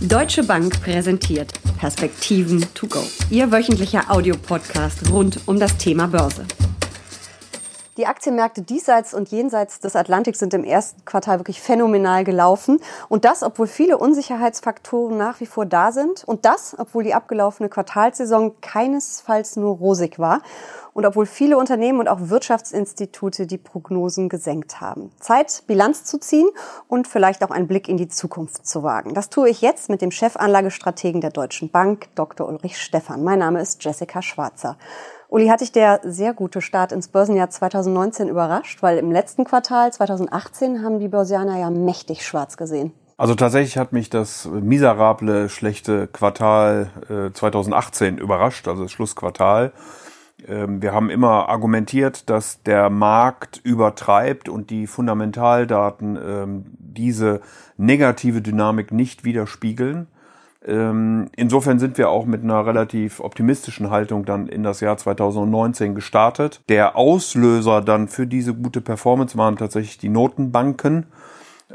Deutsche Bank präsentiert Perspektiven to go. Ihr wöchentlicher Audiopodcast rund um das Thema Börse. Die Aktienmärkte diesseits und jenseits des Atlantiks sind im ersten Quartal wirklich phänomenal gelaufen. Und das, obwohl viele Unsicherheitsfaktoren nach wie vor da sind. Und das, obwohl die abgelaufene Quartalsaison keinesfalls nur rosig war. Und obwohl viele Unternehmen und auch Wirtschaftsinstitute die Prognosen gesenkt haben. Zeit, Bilanz zu ziehen und vielleicht auch einen Blick in die Zukunft zu wagen. Das tue ich jetzt mit dem Chefanlagestrategen der Deutschen Bank, Dr. Ulrich Stephan. Mein Name ist Jessica Schwarzer. Uli, hat dich der sehr gute Start ins Börsenjahr 2019 überrascht? Weil im letzten Quartal 2018 haben die Börsianer ja mächtig schwarz gesehen. Also tatsächlich hat mich das miserable, schlechte Quartal äh, 2018 überrascht, also das Schlussquartal. Ähm, wir haben immer argumentiert, dass der Markt übertreibt und die Fundamentaldaten ähm, diese negative Dynamik nicht widerspiegeln. Ähm, insofern sind wir auch mit einer relativ optimistischen Haltung dann in das Jahr 2019 gestartet. Der Auslöser dann für diese gute Performance waren tatsächlich die Notenbanken.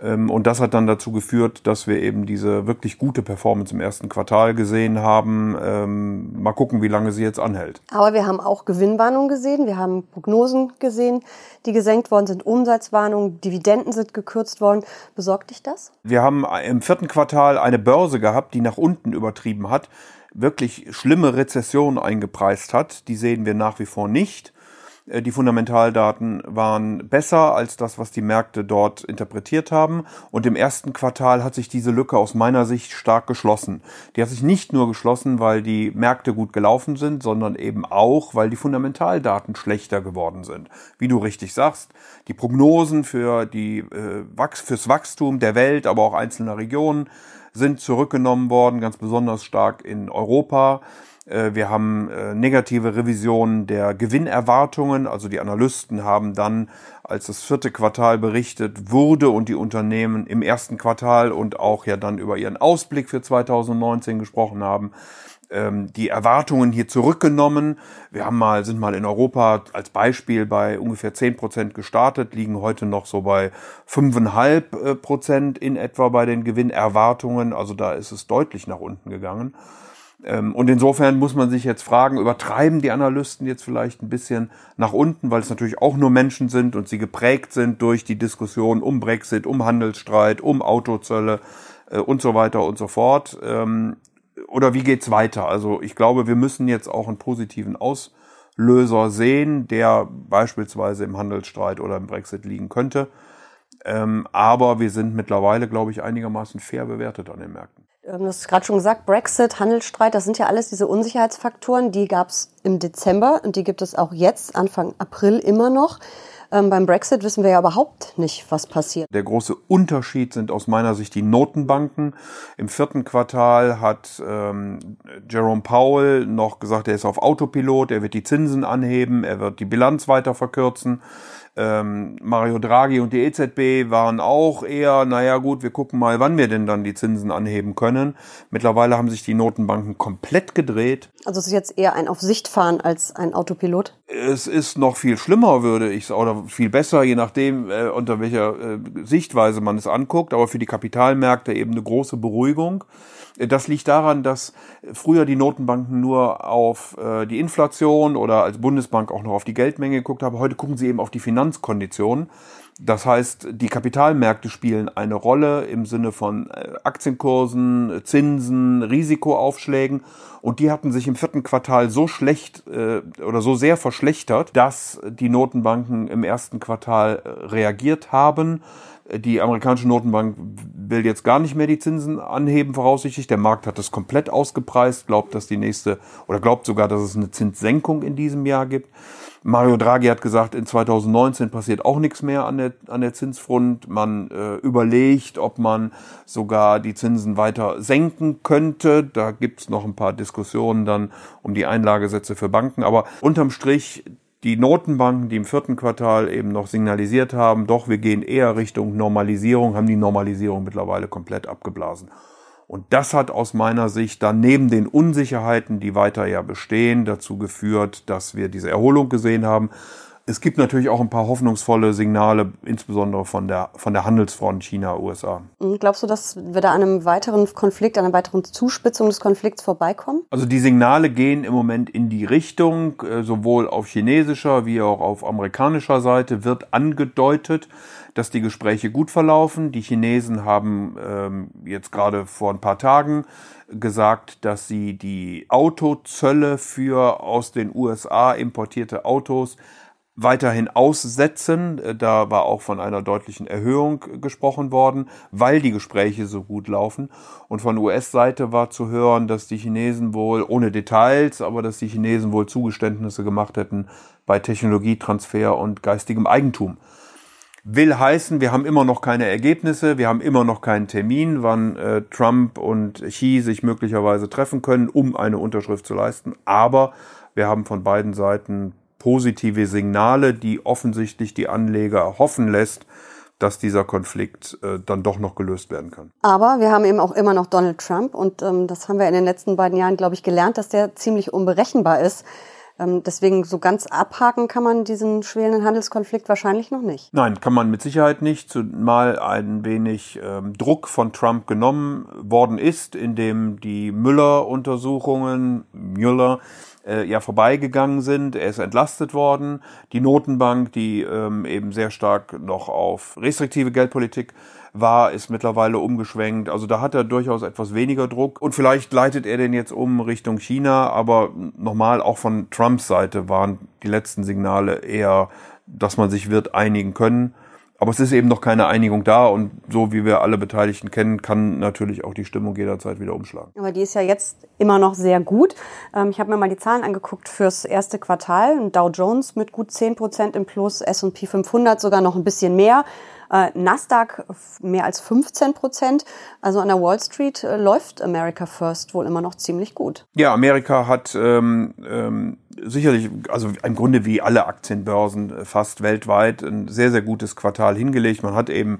Ähm, und das hat dann dazu geführt, dass wir eben diese wirklich gute Performance im ersten Quartal gesehen haben. Ähm, mal gucken, wie lange sie jetzt anhält. Aber wir haben auch Gewinnwarnungen gesehen, wir haben Prognosen gesehen, die gesenkt worden sind, Umsatzwarnungen, Dividenden sind gekürzt worden. Besorgt dich das? Wir haben im vierten Quartal eine Börse gehabt, die nach unten übertrieben hat, wirklich schlimme Rezessionen eingepreist hat. Die sehen wir nach wie vor nicht. Äh, die Fundamentaldaten waren besser als das, was die Märkte dort interpretiert haben. Und im ersten Quartal hat sich diese Lücke aus meiner Sicht stark geschlossen. Die hat sich nicht nur geschlossen, weil die Märkte gut gelaufen sind, sondern eben auch, weil die Fundamentaldaten schlechter geworden sind. Wie du richtig sagst, die Prognosen für die, äh, fürs Wachstum der Welt, aber auch einzelner Regionen sind zurückgenommen worden, ganz besonders stark in Europa. Äh, wir haben äh, negative Revisionen der Gewinnerwartungen. Also die Analysten haben dann, als das vierte Quartal berichtet wurde und die Unternehmen im ersten Quartal und auch ja dann über ihren Ausblick für 2019 gesprochen haben, ähm, die Erwartungen hier zurückgenommen. Wir haben mal, sind mal in Europa als Beispiel bei ungefähr zehn Prozent gestartet, liegen heute noch so bei fünfeinhalb äh, Prozent in etwa bei den Gewinnerwartungen. Also da ist es deutlich nach unten gegangen. Ähm, und insofern muss man sich jetzt fragen, übertreiben die Analysten jetzt vielleicht ein bisschen nach unten, weil es natürlich auch nur Menschen sind und sie geprägt sind durch die Diskussion um Brexit, um Handelsstreit, um Autozölle äh, und so weiter und so fort. Ähm, oder wie geht's weiter? Also ich glaube, wir müssen jetzt auch einen positiven Auslöser sehen, der beispielsweise im Handelsstreit oder im Brexit liegen könnte. Ähm, aber wir sind mittlerweile, glaube ich, einigermaßen fair bewertet an den Märkten. Du hast gerade schon gesagt, Brexit, Handelsstreit, das sind ja alles diese Unsicherheitsfaktoren, die gab es im Dezember und die gibt es auch jetzt, Anfang April immer noch. Ähm, beim Brexit wissen wir ja überhaupt nicht, was passiert. Der große Unterschied sind aus meiner Sicht die Notenbanken. Im vierten Quartal hat ähm, Jerome Powell noch gesagt, er ist auf Autopilot, er wird die Zinsen anheben, er wird die Bilanz weiter verkürzen. Ähm, Mario Draghi und die EZB waren auch eher, naja gut, wir gucken mal, wann wir denn dann die Zinsen anheben können. Mittlerweile haben sich die Notenbanken komplett gedreht. Also es ist jetzt eher ein auf Sicht fahren als ein Autopilot? Es ist noch viel schlimmer, würde ich sagen, oder viel besser, je nachdem, äh, unter welcher äh, Sichtweise man es anguckt, aber für die Kapitalmärkte eben eine große Beruhigung. Das liegt daran, dass früher die Notenbanken nur auf äh, die Inflation oder als Bundesbank auch noch auf die Geldmenge geguckt haben. Heute gucken sie eben auf die Finanzkonditionen. Das heißt, die Kapitalmärkte spielen eine Rolle im Sinne von äh, Aktienkursen, Zinsen, Risikoaufschlägen. Und die hatten sich im vierten Quartal so schlecht äh, oder so sehr verschlechtert, dass die Notenbanken im ersten Quartal äh, reagiert haben. Die amerikanische Notenbank will jetzt gar nicht mehr die Zinsen anheben, voraussichtlich. Der Markt hat das komplett ausgepreist, glaubt, dass die nächste oder glaubt sogar, dass es eine Zinssenkung in diesem Jahr gibt. Mario Draghi hat gesagt, in 2019 passiert auch nichts mehr an der, an der Zinsfront. Man äh, überlegt, ob man sogar die Zinsen weiter senken könnte. Da gibt's noch ein paar Diskussionen dann um die Einlagesätze für Banken. Aber unterm Strich, die Notenbanken, die im vierten Quartal eben noch signalisiert haben, doch, wir gehen eher Richtung Normalisierung, haben die Normalisierung mittlerweile komplett abgeblasen. Und das hat aus meiner Sicht dann neben den Unsicherheiten, die weiter ja bestehen, dazu geführt, dass wir diese Erholung gesehen haben. Es gibt natürlich auch ein paar hoffnungsvolle Signale, insbesondere von der, von der Handelsfront China-USA. Hm, glaubst du, dass wir da an einem weiteren Konflikt, an einer weiteren Zuspitzung des Konflikts vorbeikommen? Also die Signale gehen im Moment in die Richtung, äh, sowohl auf chinesischer wie auch auf amerikanischer Seite wird angedeutet, dass die Gespräche gut verlaufen. Die Chinesen haben ähm, jetzt gerade vor ein paar Tagen gesagt, dass sie die Autozölle für aus den USA importierte Autos weiterhin aussetzen. Äh, da war auch von einer deutlichen Erhöhung gesprochen worden, weil die Gespräche so gut laufen. Und von US-Seite war zu hören, dass die Chinesen wohl, ohne Details, aber dass die Chinesen wohl Zugeständnisse gemacht hätten bei Technologietransfer und geistigem Eigentum. Will heißen, wir haben immer noch keine Ergebnisse, wir haben immer noch keinen Termin, wann äh, Trump und Xi sich möglicherweise treffen können, um eine Unterschrift zu leisten. Aber wir haben von beiden Seiten positive Signale, die offensichtlich die Anleger hoffen lässt, dass dieser Konflikt äh, dann doch noch gelöst werden kann. Aber wir haben eben auch immer noch Donald Trump und ähm, das haben wir in den letzten beiden Jahren, glaube ich, gelernt, dass der ziemlich unberechenbar ist. Ähm, deswegen so ganz abhaken kann man diesen schwelenden Handelskonflikt wahrscheinlich noch nicht. Nein, kann man mit Sicherheit nicht, zumal ein wenig ähm, Druck von Trump genommen worden ist, indem die Müller-Untersuchungen, Müller, äh, ja vorbeigegangen sind. Er ist entlastet worden. Die Notenbank, die ähm, eben sehr stark noch auf restriktive Geldpolitik war, ist mittlerweile umgeschwenkt. Also da hat er durchaus etwas weniger Druck. Und vielleicht leitet er den jetzt um Richtung China. Aber nochmal, auch von Trumps Seite waren die letzten Signale eher, dass man sich wird einigen können. Aber es ist eben noch keine Einigung da und so wie wir alle Beteiligten kennen, kann natürlich auch die Stimmung jederzeit wieder umschlagen. Aber die ist ja jetzt immer noch sehr gut. Ähm, ich habe mir mal die Zahlen angeguckt fürs erste Quartal. Dow Jones mit gut 10 Prozent im Plus, S&P 500 sogar noch ein bisschen mehr. Äh, Nasdaq mehr als 15 Prozent. Also an der Wall Street äh, läuft America First wohl immer noch ziemlich gut. Ja, Amerika hat ähm, ähm, sicherlich, also im Grunde wie alle Aktienbörsen äh, fast weltweit ein sehr, sehr gutes Quartal hingelegt. Man hat eben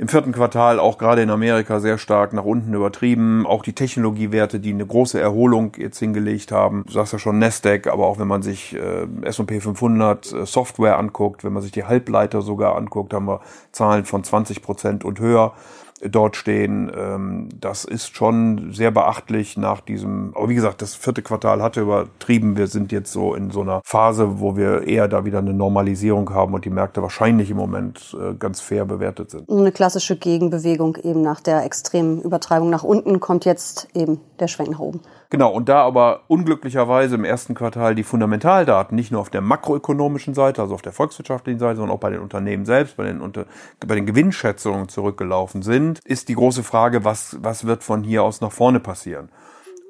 im vierten Quartal auch gerade in Amerika sehr stark nach unten übertrieben. Auch die Technologiewerte, die eine große Erholung jetzt hingelegt haben. Du sagst ja schon Nasdaq, aber auch wenn man sich äh, S&P 500 äh, Software anguckt, wenn man sich die Halbleiter sogar anguckt, haben wir Zahlen von 20 Prozent und höher dort stehen. Ähm, das ist schon sehr beachtlich nach diesem, aber wie gesagt, das vierte Quartal hatte übertrieben. Wir sind jetzt so in so einer Phase, wo wir eher da wieder eine Normalisierung haben und die Märkte wahrscheinlich im Moment äh, ganz fair bewertet sind. Eine klassische Gegenbewegung eben nach der extremen Übertreibung nach unten kommt jetzt eben der Schwenk nach oben. Genau, und da aber unglücklicherweise im ersten Quartal die Fundamentaldaten nicht nur auf der makroökonomischen Seite, also auf der volkswirtschaftlichen Seite, sondern auch bei den Unternehmen selbst, bei den, unter, bei den Gewinnschätzungen zurückgelaufen sind, ist die große Frage, was, was wird von hier aus nach vorne passieren?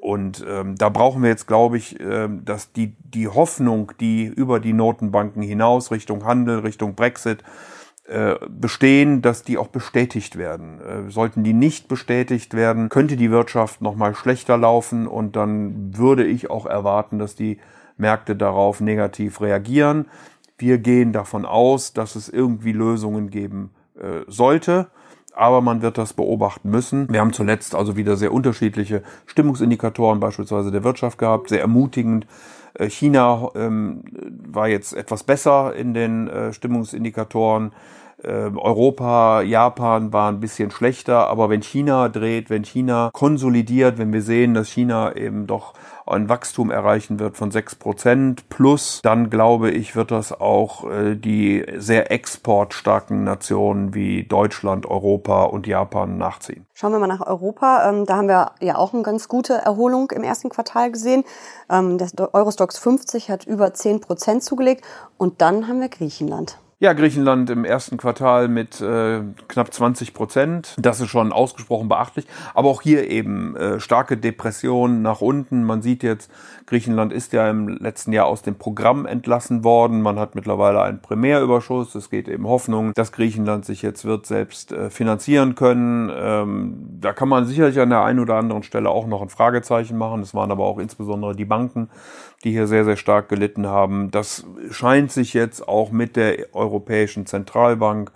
Und ähm, da brauchen wir jetzt, glaube ich, ähm, dass die, die Hoffnung, die über die Notenbanken hinaus Richtung Handel, Richtung Brexit, bestehen, dass die auch bestätigt werden. Äh, sollten die nicht bestätigt werden, könnte die Wirtschaft noch mal schlechter laufen und dann würde ich auch erwarten, dass die Märkte darauf negativ reagieren. Wir gehen davon aus, dass es irgendwie Lösungen geben äh, sollte aber man wird das beobachten müssen. Wir haben zuletzt also wieder sehr unterschiedliche Stimmungsindikatoren beispielsweise der Wirtschaft gehabt, sehr ermutigend. China ähm, war jetzt etwas besser in den äh, Stimmungsindikatoren. Ähm, Europa, Japan war ein bisschen schlechter, aber wenn China dreht, wenn China konsolidiert, wenn wir sehen, dass China eben doch ein Wachstum erreichen wird von sechs Prozent plus, dann glaube ich, wird das auch äh, die sehr exportstarken Nationen wie Deutschland, Europa und Japan nachziehen. Schauen wir mal nach Europa. Ähm, da haben wir ja auch eine ganz gute Erholung im ersten Quartal gesehen. Ähm, der Eurostox 50 hat über zehn Prozent zugelegt und dann haben wir Griechenland. Ja, Griechenland im ersten Quartal mit äh, knapp 20 Prozent. Das ist schon ausgesprochen beachtlich. Aber auch hier eben äh, starke Depression nach unten. Man sieht jetzt, Griechenland ist ja im letzten Jahr aus dem Programm entlassen worden. Man hat mittlerweile einen Primärüberschuss. Es geht eben Hoffnung, dass Griechenland sich jetzt wird selbst äh, finanzieren können. Ähm, da kann man sicherlich an der einen oder anderen Stelle auch noch ein Fragezeichen machen. Es waren aber auch insbesondere die Banken, die hier sehr, sehr stark gelitten haben. Das scheint sich jetzt auch mit der Europäischen Zentralbank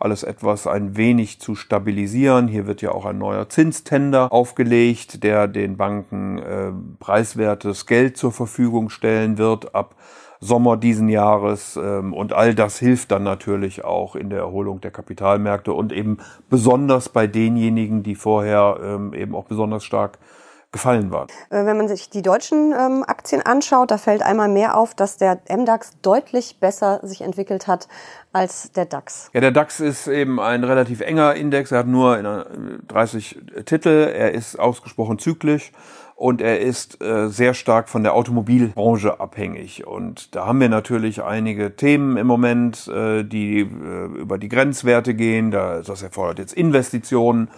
alles etwas ein wenig zu stabilisieren. Hier wird ja auch ein neuer Zinstender aufgelegt, der den Banken äh, preiswertes Geld zur Verfügung stellen wird ab Sommer diesen Jahres. Ähm, und all das hilft dann natürlich auch in der Erholung der Kapitalmärkte und eben besonders bei denjenigen, die vorher ähm, eben auch besonders stark gefallen waren. Äh, wenn man sich die deutschen ähm, Aktien anschaut, da fällt einmal mehr auf, dass der MDAX deutlich besser sich entwickelt hat als der DAX. Ja, der DAX ist eben ein relativ enger Index. Er hat nur 30 äh, Titel. Er ist ausgesprochen zyklisch und er ist äh, sehr stark von der Automobilbranche abhängig. Und da haben wir natürlich einige Themen im Moment, äh, die äh, über die Grenzwerte gehen. Da, das erfordert jetzt Investitionen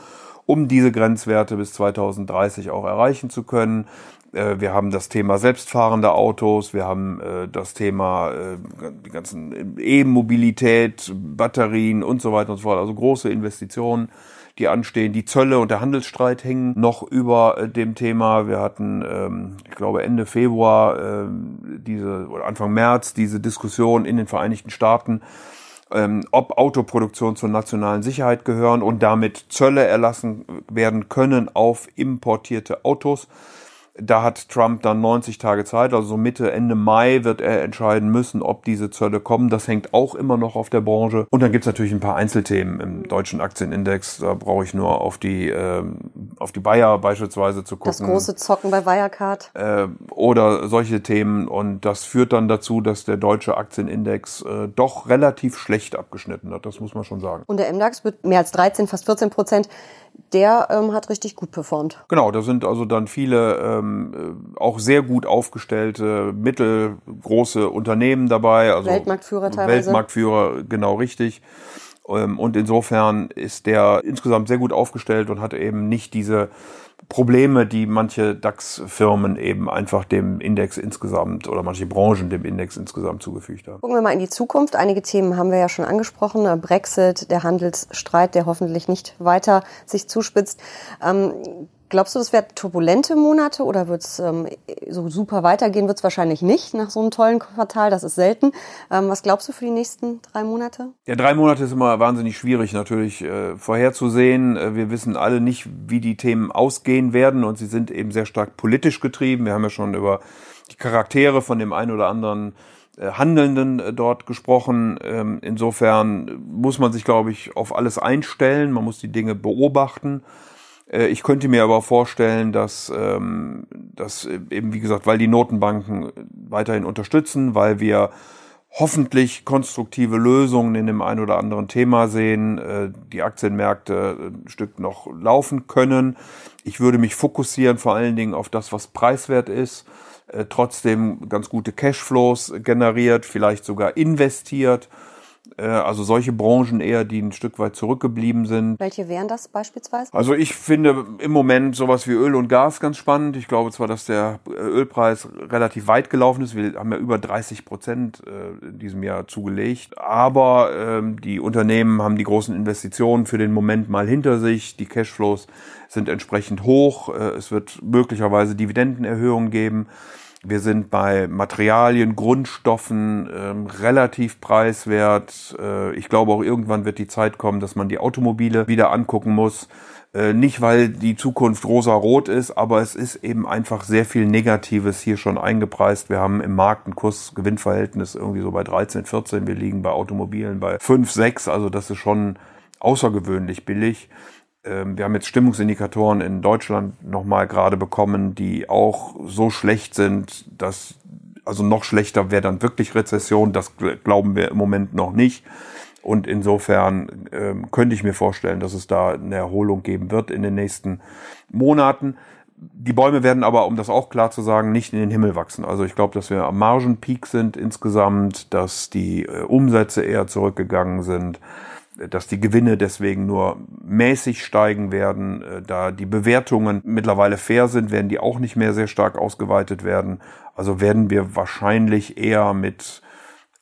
um diese Grenzwerte bis 2030 auch erreichen zu können. Äh, wir haben das Thema selbstfahrende Autos, wir haben äh, das Thema äh, die ganzen E-Mobilität, Batterien und so weiter und so fort. Also große Investitionen, die anstehen. Die Zölle und der Handelsstreit hängen noch über dem Thema. Wir hatten, ähm, ich glaube, Ende Februar diese oder Anfang März diese Diskussion in den Vereinigten Staaten ähm, ob Autoproduktion zur nationalen Sicherheit gehören und damit Zölle erlassen werden können auf importierte Autos. Da hat Trump dann 90 Tage Zeit, also Mitte, Ende Mai wird er entscheiden müssen, ob diese Zölle kommen. Das hängt auch immer noch auf der Branche. Und dann gibt's natürlich ein paar Einzelthemen im deutschen Aktienindex. Da brauche ich nur auf die, äh, auf die Bayer beispielsweise zu gucken. Das große Zocken bei Wirecard. Äh, oder solche Themen. Und das führt dann dazu, dass der deutsche Aktienindex äh, doch relativ schlecht abgeschnitten hat. Das muss man schon sagen. Und der MDAX wird mehr als 13, fast 14 Prozent der ähm, hat richtig gut performt. Genau, da sind also dann viele ähm, äh, auch sehr gut aufgestellte mittelgroße Unternehmen dabei. Also Weltmarktführer teilweise. Weltmarktführer, genau richtig. Ähm, und insofern ist der insgesamt sehr gut aufgestellt und hat eben nicht diese Probleme, die manche DAX-Firmen eben einfach dem Index insgesamt oder manche Branchen dem Index insgesamt zugefügt haben. Gucken wir mal in die Zukunft. Einige Themen haben wir ja schon angesprochen. Brexit, der Handelsstreit, der hoffentlich nicht weiter sich zuspitzt. Ähm, Glaubst du, das werden turbulente Monate oder wird es ähm, so super weitergehen? Wird es wahrscheinlich nicht nach so einem tollen Quartal. Das ist selten. Ähm, was glaubst du für die nächsten drei Monate? Ja, drei Monate ist immer wahnsinnig schwierig natürlich äh, vorherzusehen. Äh, wir wissen alle nicht, wie die Themen ausgehen werden und sie sind eben sehr stark politisch getrieben. Wir haben ja schon über die Charaktere von dem einen oder anderen äh, Handelnden äh, dort gesprochen. Ähm, insofern muss man sich, glaube ich, auf alles einstellen. Man muss die Dinge beobachten. Äh, ich könnte mir aber vorstellen, dass, ähm, dass eben, wie gesagt, weil die Notenbanken weiterhin unterstützen, weil wir hoffentlich konstruktive Lösungen in dem einen oder anderen Thema sehen, äh, die Aktienmärkte ein Stück noch laufen können. Ich würde mich fokussieren vor allen Dingen auf das, was preiswert ist, äh, trotzdem ganz gute Cashflows generiert, vielleicht sogar investiert äh, also solche Branchen eher, die ein Stück weit zurückgeblieben sind. Welche wären das beispielsweise? Also ich finde im Moment sowas wie Öl und Gas ganz spannend. Ich glaube zwar, dass der Ölpreis relativ weit gelaufen ist. Wir haben ja über 30 Prozent äh, in diesem Jahr zugelegt. Aber ähm, die Unternehmen haben die großen Investitionen für den Moment mal hinter sich. Die Cashflows sind entsprechend hoch. Äh, es wird möglicherweise Dividendenerhöhungen geben. Wir sind bei Materialien, Grundstoffen ähm, relativ preiswert. Äh, ich glaube auch irgendwann wird die Zeit kommen, dass man die Automobile wieder angucken muss. Äh, nicht, weil die Zukunft rosa-rot ist, aber es ist eben einfach sehr viel Negatives hier schon eingepreist. Wir haben im Markt ein Kurs-Gewinnverhältnis irgendwie so bei 13, 14. Wir liegen bei Automobilen bei 5, 6. Also das ist schon außergewöhnlich billig. Ähm, wir haben jetzt Stimmungsindikatoren in Deutschland nochmal gerade bekommen, die auch so schlecht sind, dass also noch schlechter wäre dann wirklich Rezession. Das glauben wir im Moment noch nicht. Und insofern ähm, könnte ich mir vorstellen, dass es da eine Erholung geben wird in den nächsten Monaten. Die Bäume werden aber, um das auch klar zu sagen, nicht in den Himmel wachsen. Also ich glaube, dass wir am Margenpeak sind insgesamt, dass die äh, Umsätze eher zurückgegangen sind dass die Gewinne deswegen nur mäßig steigen werden. Äh, da die Bewertungen mittlerweile fair sind, werden die auch nicht mehr sehr stark ausgeweitet werden. Also werden wir wahrscheinlich eher mit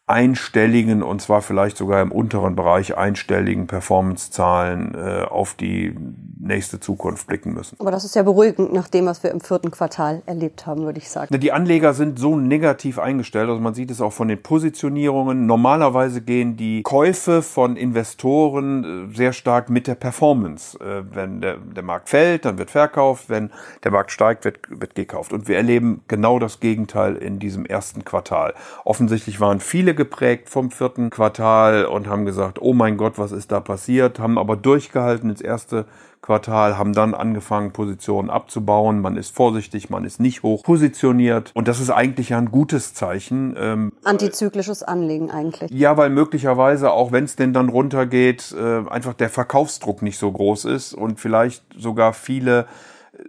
einstelligen und zwar vielleicht sogar im unteren Bereich einstelligen Performance-Zahlen äh, auf die nächste Zukunft blicken müssen. Aber das ist ja beruhigend nach dem, was wir im vierten Quartal erlebt haben, würde ich sagen. Die Anleger sind so negativ eingestellt, also man sieht es auch von den Positionierungen. Normalerweise gehen die Käufe von Investoren äh, sehr stark mit der Performance. Äh, wenn der, der Markt fällt, dann wird verkauft, wenn der Markt steigt, wird, wird gekauft. Und wir erleben genau das Gegenteil in diesem ersten Quartal. Offensichtlich waren viele geprägt vom vierten Quartal und haben gesagt, oh mein Gott, was ist da passiert, haben aber durchgehalten ins erste Quartal, haben dann angefangen, Positionen abzubauen. Man ist vorsichtig, man ist nicht hoch positioniert. Und das ist eigentlich ein gutes Zeichen. Ähm, Antizyklisches Anlegen eigentlich. Ja, weil möglicherweise, auch wenn es denn dann runtergeht, äh, einfach der Verkaufsdruck nicht so groß ist und vielleicht sogar viele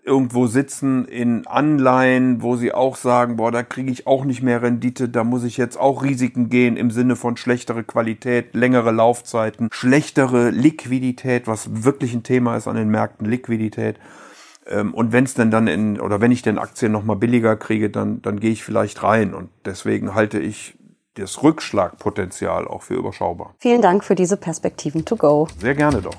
irgendwo sitzen in Anleihen, wo sie auch sagen, boah, da kriege ich auch nicht mehr Rendite, da muss ich jetzt auch Risiken gehen im Sinne von schlechtere Qualität, längere Laufzeiten, schlechtere Liquidität, was wirklich ein Thema ist an den Märkten, Liquidität. Ähm, und wenn es denn dann in, oder wenn ich den Aktien nochmal billiger kriege, dann, dann gehe ich vielleicht rein. Und deswegen halte ich das Rückschlagpotenzial auch für überschaubar. Vielen Dank für diese Perspektiven to go. Sehr gerne doch.